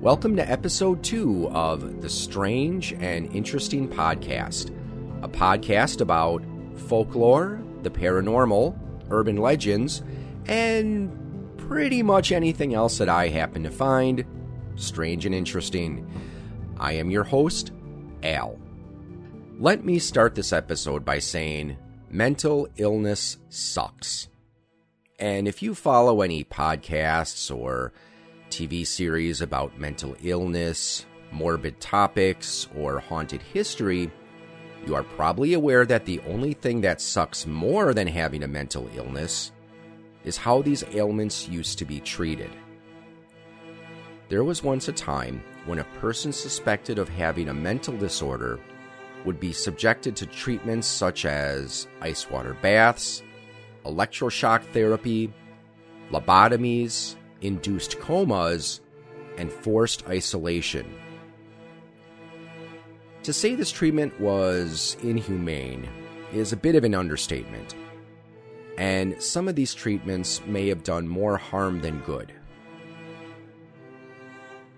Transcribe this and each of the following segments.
Welcome to episode two of the Strange and Interesting Podcast, a podcast about folklore, the paranormal, urban legends, and pretty much anything else that I happen to find strange and interesting. I am your host, Al. Let me start this episode by saying mental illness sucks. And if you follow any podcasts or TV series about mental illness, morbid topics, or haunted history, you are probably aware that the only thing that sucks more than having a mental illness is how these ailments used to be treated. There was once a time when a person suspected of having a mental disorder would be subjected to treatments such as ice water baths, electroshock therapy, lobotomies, induced comas, and forced isolation. To say this treatment was inhumane is a bit of an understatement, and some of these treatments may have done more harm than good.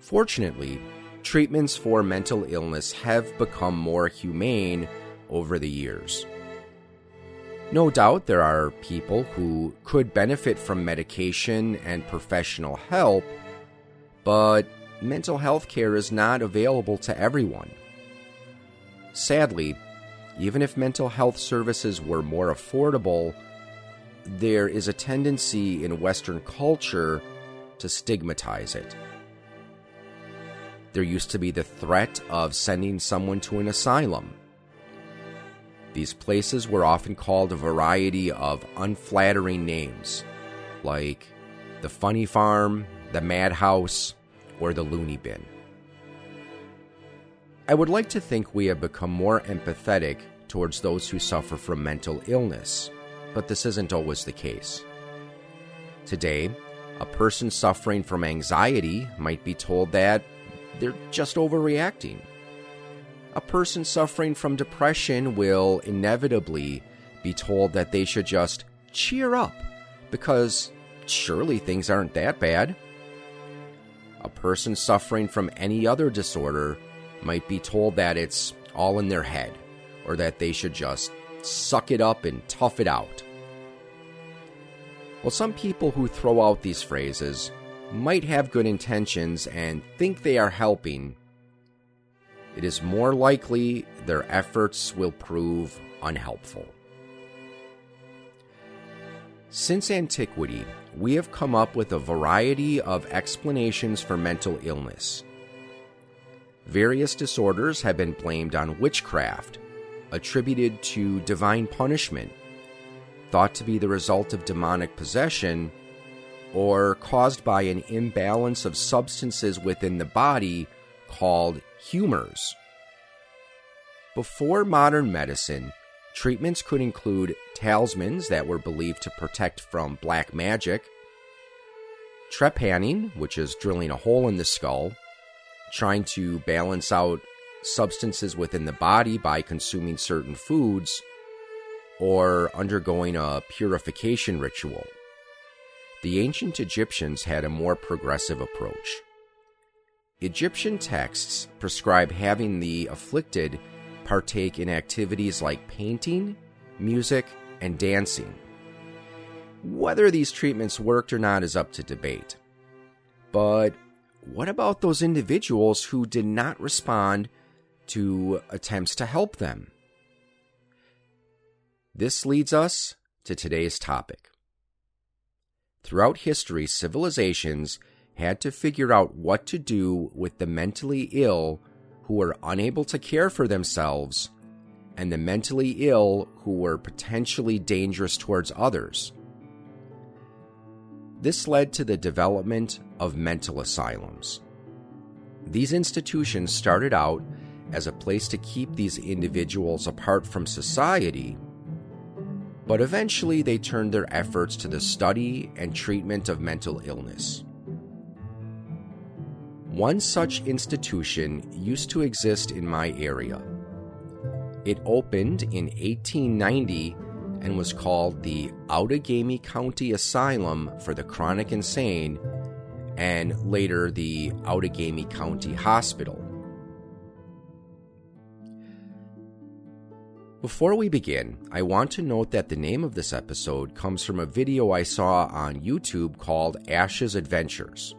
Fortunately, treatments for mental illness have become more humane over the years. No doubt there are people who could benefit from medication and professional help, but mental health care is not available to everyone. Sadly, even if mental health services were more affordable, there is a tendency in Western culture to stigmatize it. There used to be the threat of sending someone to an asylum these places were often called a variety of unflattering names, like the Funny Farm, the Madhouse, or the Loony Bin. I would like to think we have become more empathetic towards those who suffer from mental illness, but this isn't always the case. Today, a person suffering from anxiety might be told that they're just overreacting a person suffering from depression will inevitably be told that they should just cheer up because surely things aren't that bad. A person suffering from any other disorder might be told that it's all in their head or that they should just suck it up and tough it out. Well, some people who throw out these phrases might have good intentions and think they are helping it is more likely their efforts will prove unhelpful. Since antiquity, we have come up with a variety of explanations for mental illness. Various disorders have been blamed on witchcraft, attributed to divine punishment, thought to be the result of demonic possession, or caused by an imbalance of substances within the body called humors. Before modern medicine, treatments could include talismans that were believed to protect from black magic, trepanning, which is drilling a hole in the skull, trying to balance out substances within the body by consuming certain foods, or undergoing a purification ritual. The ancient Egyptians had a more progressive approach. Egyptian texts prescribe having the afflicted partake in activities like painting, music, and dancing. Whether these treatments worked or not is up to debate. But what about those individuals who did not respond to attempts to help them? This leads us to today's topic. Throughout history, civilizations had to figure out what to do with the mentally ill who were unable to care for themselves and the mentally ill who were potentially dangerous towards others. This led to the development of mental asylums. These institutions started out as a place to keep these individuals apart from society, but eventually they turned their efforts to the study and treatment of mental illness. One such institution used to exist in my area. It opened in 1890 and was called the Outagamie County Asylum for the Chronic Insane and later the Outagamie County Hospital. Before we begin, I want to note that the name of this episode comes from a video I saw on YouTube called Ash's Adventures.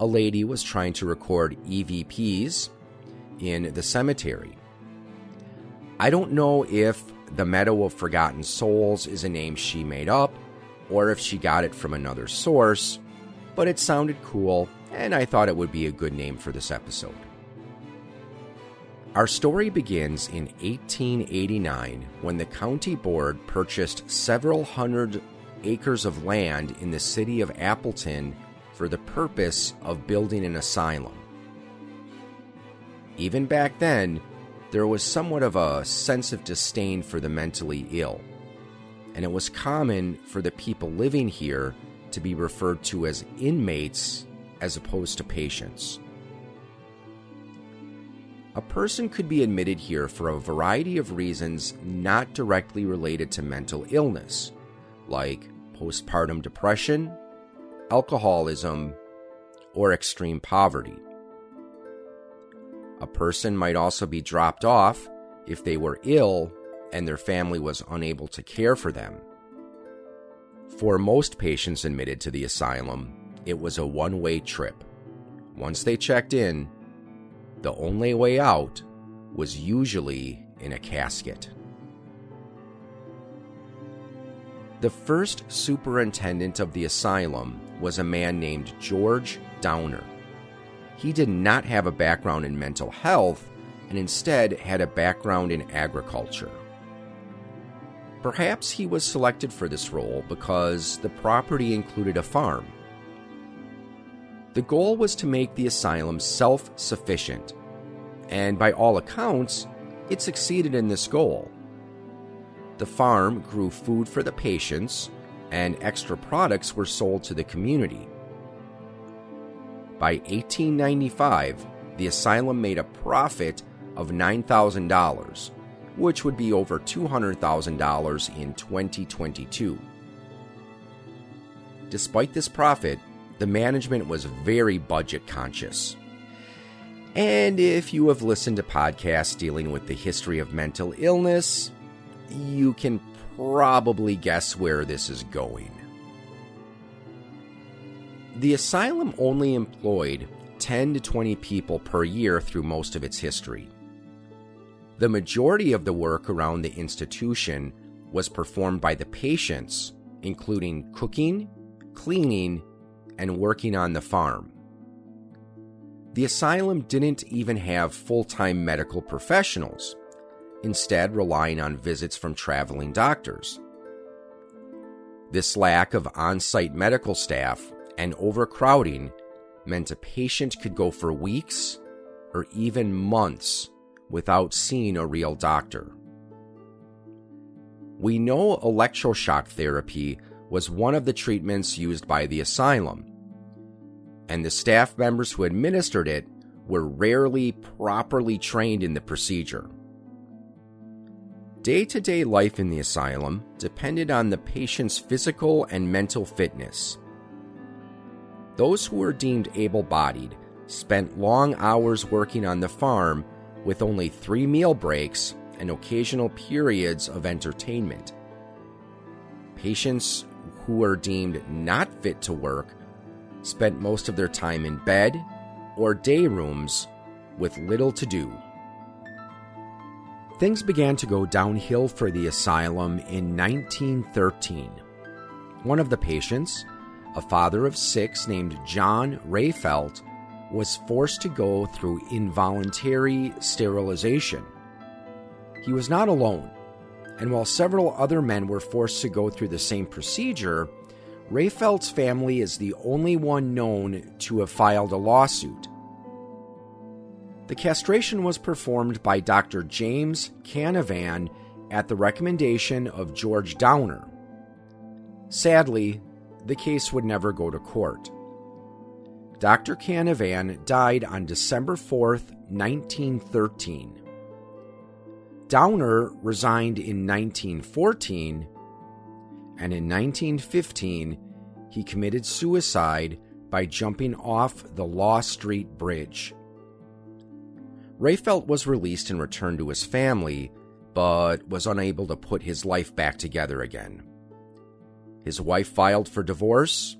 A lady was trying to record EVPs in the cemetery. I don't know if the Meadow of Forgotten Souls is a name she made up or if she got it from another source, but it sounded cool and I thought it would be a good name for this episode. Our story begins in 1889 when the county board purchased several hundred acres of land in the city of Appleton for the purpose of building an asylum. Even back then, there was somewhat of a sense of disdain for the mentally ill, and it was common for the people living here to be referred to as inmates as opposed to patients. A person could be admitted here for a variety of reasons not directly related to mental illness, like postpartum depression, alcoholism, or extreme poverty. A person might also be dropped off if they were ill and their family was unable to care for them. For most patients admitted to the asylum, it was a one way trip. Once they checked in, the only way out was usually in a casket. The first superintendent of the asylum was a man named George Downer. He did not have a background in mental health and instead had a background in agriculture. Perhaps he was selected for this role because the property included a farm the goal was to make the asylum self sufficient, and by all accounts, it succeeded in this goal. The farm grew food for the patients, and extra products were sold to the community. By 1895, the asylum made a profit of $9,000, which would be over $200,000 in 2022. Despite this profit, the management was very budget conscious. And if you have listened to podcasts dealing with the history of mental illness, you can probably guess where this is going. The asylum only employed 10 to 20 people per year through most of its history. The majority of the work around the institution was performed by the patients, including cooking, cleaning, and working on the farm. The asylum didn't even have full time medical professionals, instead, relying on visits from traveling doctors. This lack of on site medical staff and overcrowding meant a patient could go for weeks or even months without seeing a real doctor. We know electroshock therapy was one of the treatments used by the asylum, and the staff members who administered it were rarely properly trained in the procedure. Day to day life in the asylum depended on the patient's physical and mental fitness. Those who were deemed able bodied spent long hours working on the farm with only three meal breaks and occasional periods of entertainment. Patients who were deemed not fit to work spent most of their time in bed or day rooms with little to do. Things began to go downhill for the asylum in 1913. One of the patients, a father of six named John Rayfelt, was forced to go through involuntary sterilization. He was not alone, and while several other men were forced to go through the same procedure, Rayfelt's family is the only one known to have filed a lawsuit. The castration was performed by Dr. James Canavan at the recommendation of George Downer. Sadly, the case would never go to court. Dr. Canavan died on December 4th, 1913. Downer resigned in 1914 and in 1915, he committed suicide by jumping off the Lawe Street Bridge. Rehfeldt was released and returned to his family, but was unable to put his life back together again. His wife filed for divorce.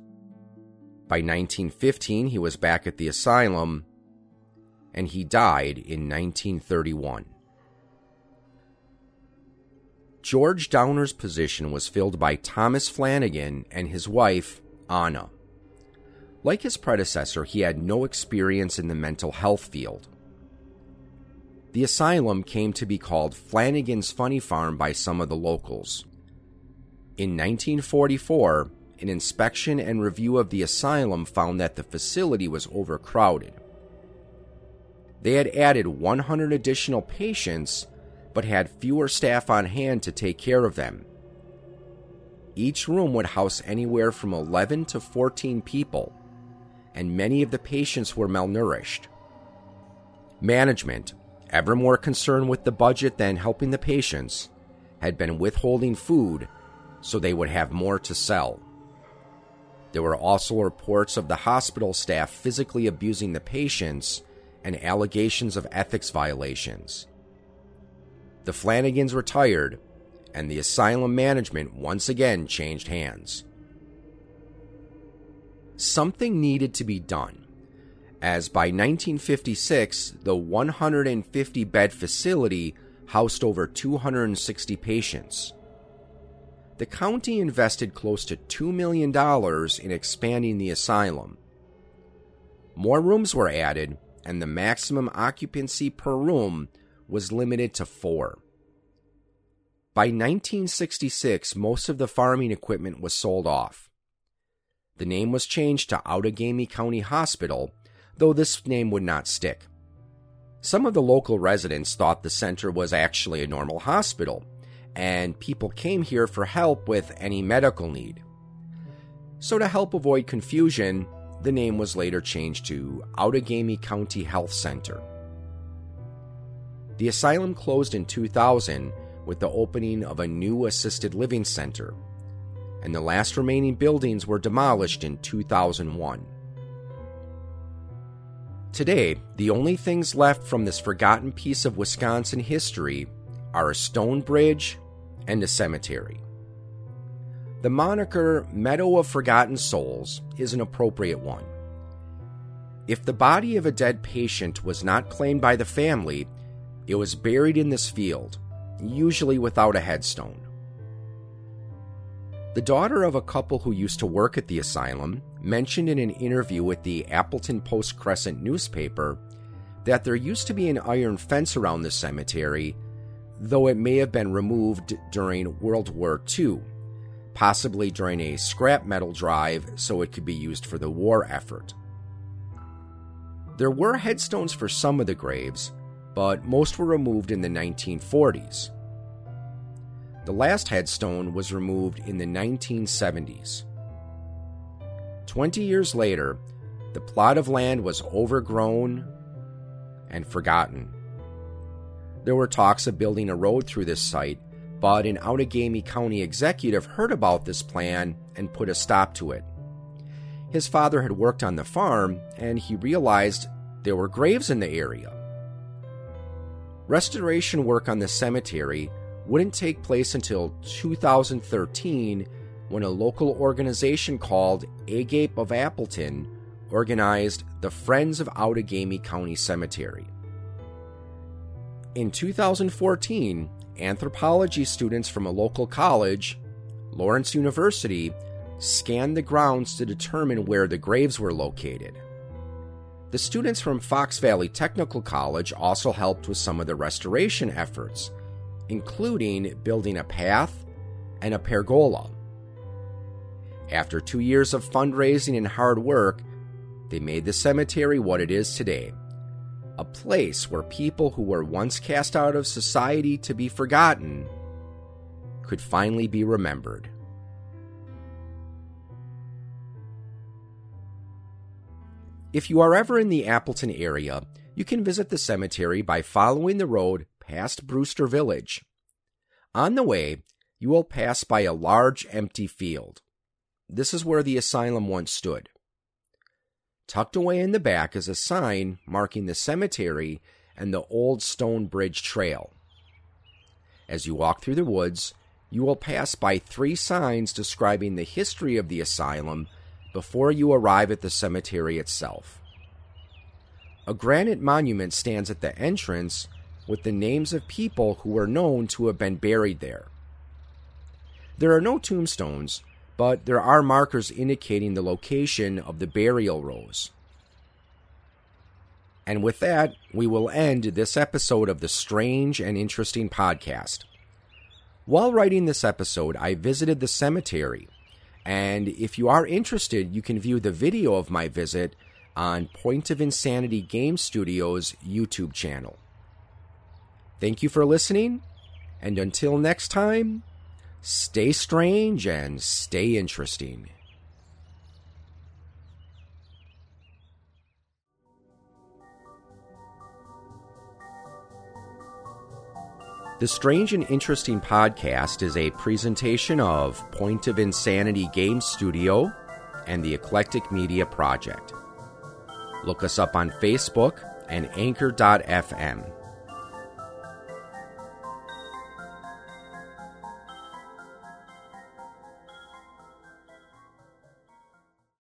By 1915, he was back at the asylum, and he died in 1931. George Downer's position was filled by Thomas Flanagan and his wife, Anna. Like his predecessor, he had no experience in the mental health field. The asylum came to be called Flanagan's Funny Farm by some of the locals. In 1944, an inspection and review of the asylum found that the facility was overcrowded. They had added 100 additional patients but had fewer staff on hand to take care of them. Each room would house anywhere from 11 to 14 people, and many of the patients were malnourished. Management, ever more concerned with the budget than helping the patients, had been withholding food so they would have more to sell. There were also reports of the hospital staff physically abusing the patients and allegations of ethics violations. The Flanagans retired, and the asylum management once again changed hands. Something needed to be done, as by 1956, the 150 bed facility housed over 260 patients. The county invested close to $2 million in expanding the asylum. More rooms were added, and the maximum occupancy per room was limited to four. By 1966, most of the farming equipment was sold off. The name was changed to Outagamie County Hospital, though this name would not stick. Some of the local residents thought the center was actually a normal hospital, and people came here for help with any medical need. So, to help avoid confusion, the name was later changed to Outagamie County Health Center. The asylum closed in 2000 with the opening of a new assisted living center, and the last remaining buildings were demolished in 2001. Today, the only things left from this forgotten piece of Wisconsin history are a stone bridge and a cemetery. The moniker Meadow of Forgotten Souls is an appropriate one. If the body of a dead patient was not claimed by the family, it was buried in this field, usually without a headstone. The daughter of a couple who used to work at the asylum mentioned in an interview with the Appleton Post Crescent newspaper that there used to be an iron fence around the cemetery, though it may have been removed during World War II, possibly during a scrap metal drive so it could be used for the war effort. There were headstones for some of the graves, but most were removed in the 1940s. The last headstone was removed in the 1970s. Twenty years later, the plot of land was overgrown and forgotten. There were talks of building a road through this site, but an Outagamie County executive heard about this plan and put a stop to it. His father had worked on the farm, and he realized there were graves in the area. Restoration work on the cemetery wouldn't take place until 2013 when a local organization called Agape of Appleton organized the Friends of Outagamie County Cemetery. In 2014, anthropology students from a local college, Lawrence University, scanned the grounds to determine where the graves were located. The students from Fox Valley Technical College also helped with some of the restoration efforts, including building a path and a pergola. After two years of fundraising and hard work, they made the cemetery what it is today a place where people who were once cast out of society to be forgotten could finally be remembered. If you are ever in the Appleton area, you can visit the cemetery by following the road past Brewster Village. On the way, you will pass by a large empty field. This is where the asylum once stood. Tucked away in the back is a sign marking the cemetery and the old stone bridge trail. As you walk through the woods, you will pass by three signs describing the history of the asylum before you arrive at the cemetery itself. A granite monument stands at the entrance with the names of people who were known to have been buried there. There are no tombstones, but there are markers indicating the location of the burial rows. And with that, we will end this episode of the Strange and Interesting podcast. While writing this episode, I visited the cemetery, and if you are interested, you can view the video of my visit on Point of Insanity Game Studios YouTube channel. Thank you for listening, and until next time, stay strange and stay interesting. The Strange and Interesting podcast is a presentation of Point of Insanity Game Studio and the Eclectic Media Project. Look us up on Facebook and Anchor.fm.